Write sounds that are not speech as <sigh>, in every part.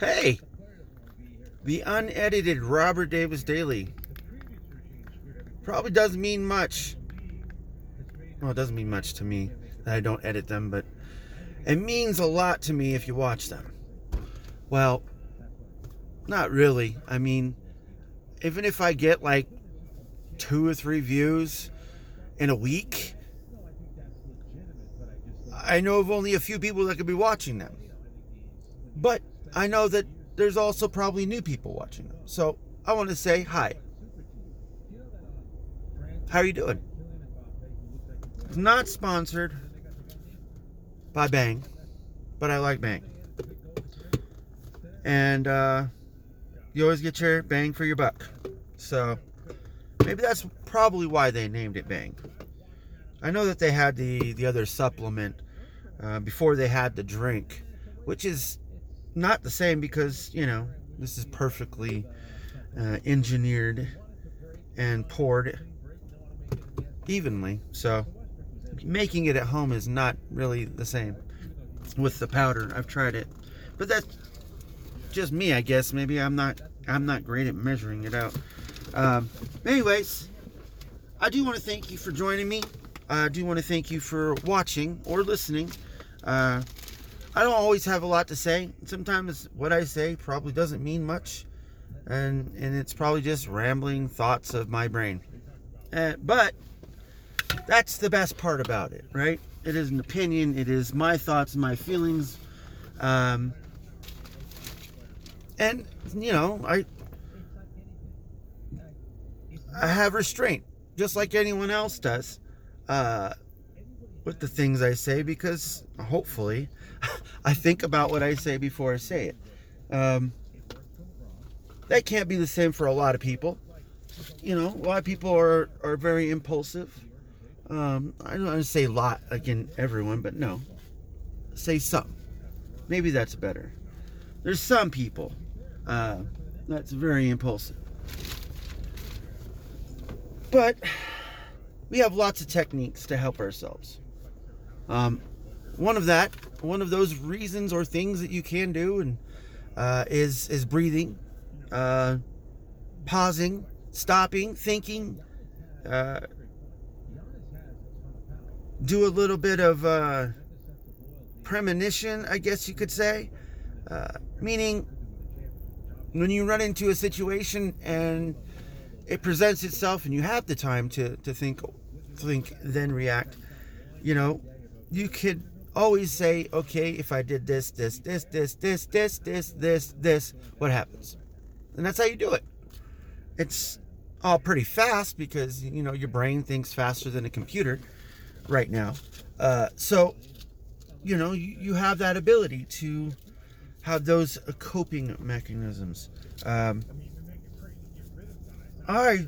Hey, the unedited Robert Davis Daily probably doesn't mean much. Well, it doesn't mean much to me that I don't edit them, but it means a lot to me if you watch them. Well, not really. I mean, even if I get like two or three views in a week, I know of only a few people that could be watching them. But I know that there's also probably new people watching them. So I want to say hi. How are you doing? It's not sponsored by Bang, but I like Bang. And uh, you always get your bang for your buck. So maybe that's probably why they named it Bang. I know that they had the, the other supplement uh, before they had the drink, which is not the same because, you know, this is perfectly uh, engineered and poured evenly. So making it at home is not really the same with the powder. I've tried it. But that's just me, I guess. Maybe I'm not I'm not great at measuring it out. Um, anyways, I do want to thank you for joining me. I do want to thank you for watching or listening. Uh, I don't always have a lot to say. Sometimes what I say probably doesn't mean much, and and it's probably just rambling thoughts of my brain. Uh, but that's the best part about it, right? It is an opinion. It is my thoughts, my feelings, um, and you know, I I have restraint, just like anyone else does, uh, with the things I say, because hopefully, <laughs> I think about what I say before I say it. Um, that can't be the same for a lot of people. You know, a lot of people are are very impulsive. Um, I don't want to say a lot again, everyone, but no, say some. Maybe that's better. There's some people uh, that's very impulsive. But we have lots of techniques to help ourselves. Um, one of that, one of those reasons or things that you can do, and uh, is is breathing, uh, pausing, stopping, thinking. Uh, do a little bit of uh, premonition, I guess you could say, uh, meaning when you run into a situation and it presents itself and you have the time to, to think think then react you know you could always say okay if i did this this this this this this this this this what happens? And that's how you do it. It's all pretty fast because you know your brain thinks faster than a computer right now. Uh, so you know you, you have that ability to have those coping mechanisms. Um, I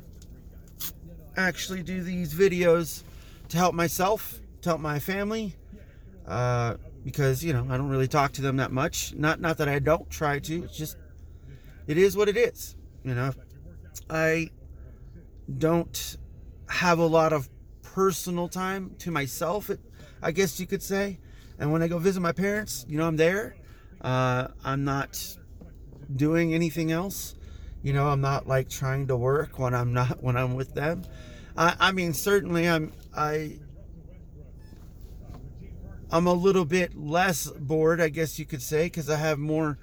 actually do these videos to help myself, to help my family, uh, because you know I don't really talk to them that much. Not not that I don't try to. It's just it is what it is. You know, I don't have a lot of personal time to myself. I guess you could say. And when I go visit my parents, you know, I'm there uh, I'm not doing anything else. You know, I'm not like trying to work when I'm not when I'm with them. I, I mean, certainly I'm I I'm a little bit less bored, I guess you could say, because I have more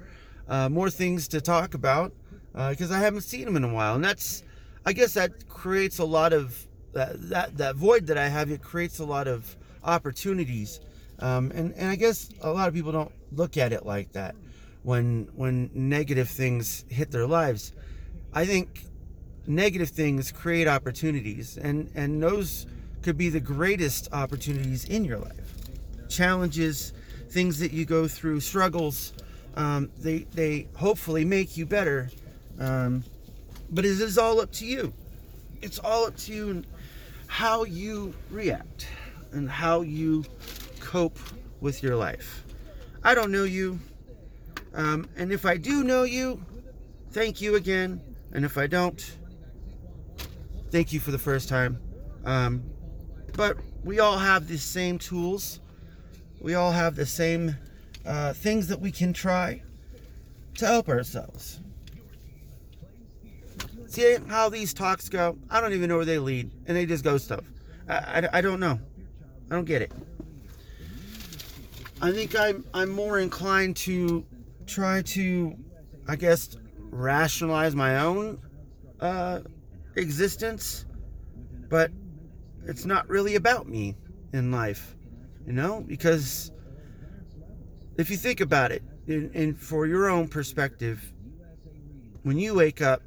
uh, more things to talk about because uh, I haven't seen them in a while, and that's I guess that creates a lot of that that, that void that I have. It creates a lot of opportunities um, and, and I guess a lot of people don't look at it like that when when negative things hit their lives. I think negative things create opportunities and, and those could be the greatest opportunities in your life. Challenges, things that you go through, struggles, um, they, they hopefully make you better. Um, but it is all up to you. It's all up to you and how you react and how you cope with your life. I don't know you. Um, and if I do know you, thank you again. And if I don't, thank you for the first time. Um, but we all have the same tools. We all have the same uh, things that we can try. to help ourselves. See how these talks go? I don't even know where they lead, and they just go stuff. I, I, I don't know. I don't get it. I think I'm I'm more inclined to try to, I guess, rationalize my own uh, existence, but it's not really about me in life, you know, because if you think about it, and, and for your own perspective, when you wake up,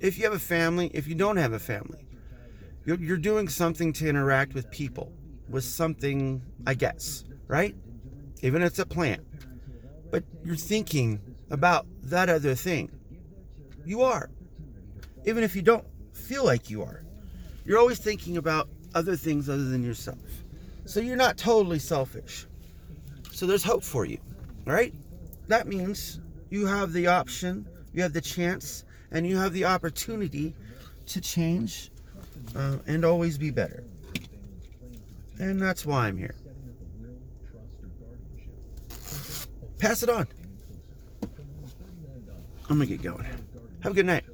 if you have a family, if you don't have a family, you're, you're doing something to interact with people, with something, I guess, right? Even if it's a plant. But you're thinking about that other thing. You are. Even if you don't feel like you are. You're always thinking about other things other than yourself. So you're not totally selfish. So there's hope for you, right? That means you have the option, you have the chance, and you have the opportunity to change uh, and always be better. And that's why I'm here. Pass it on. I'm going to get going. Have a good night.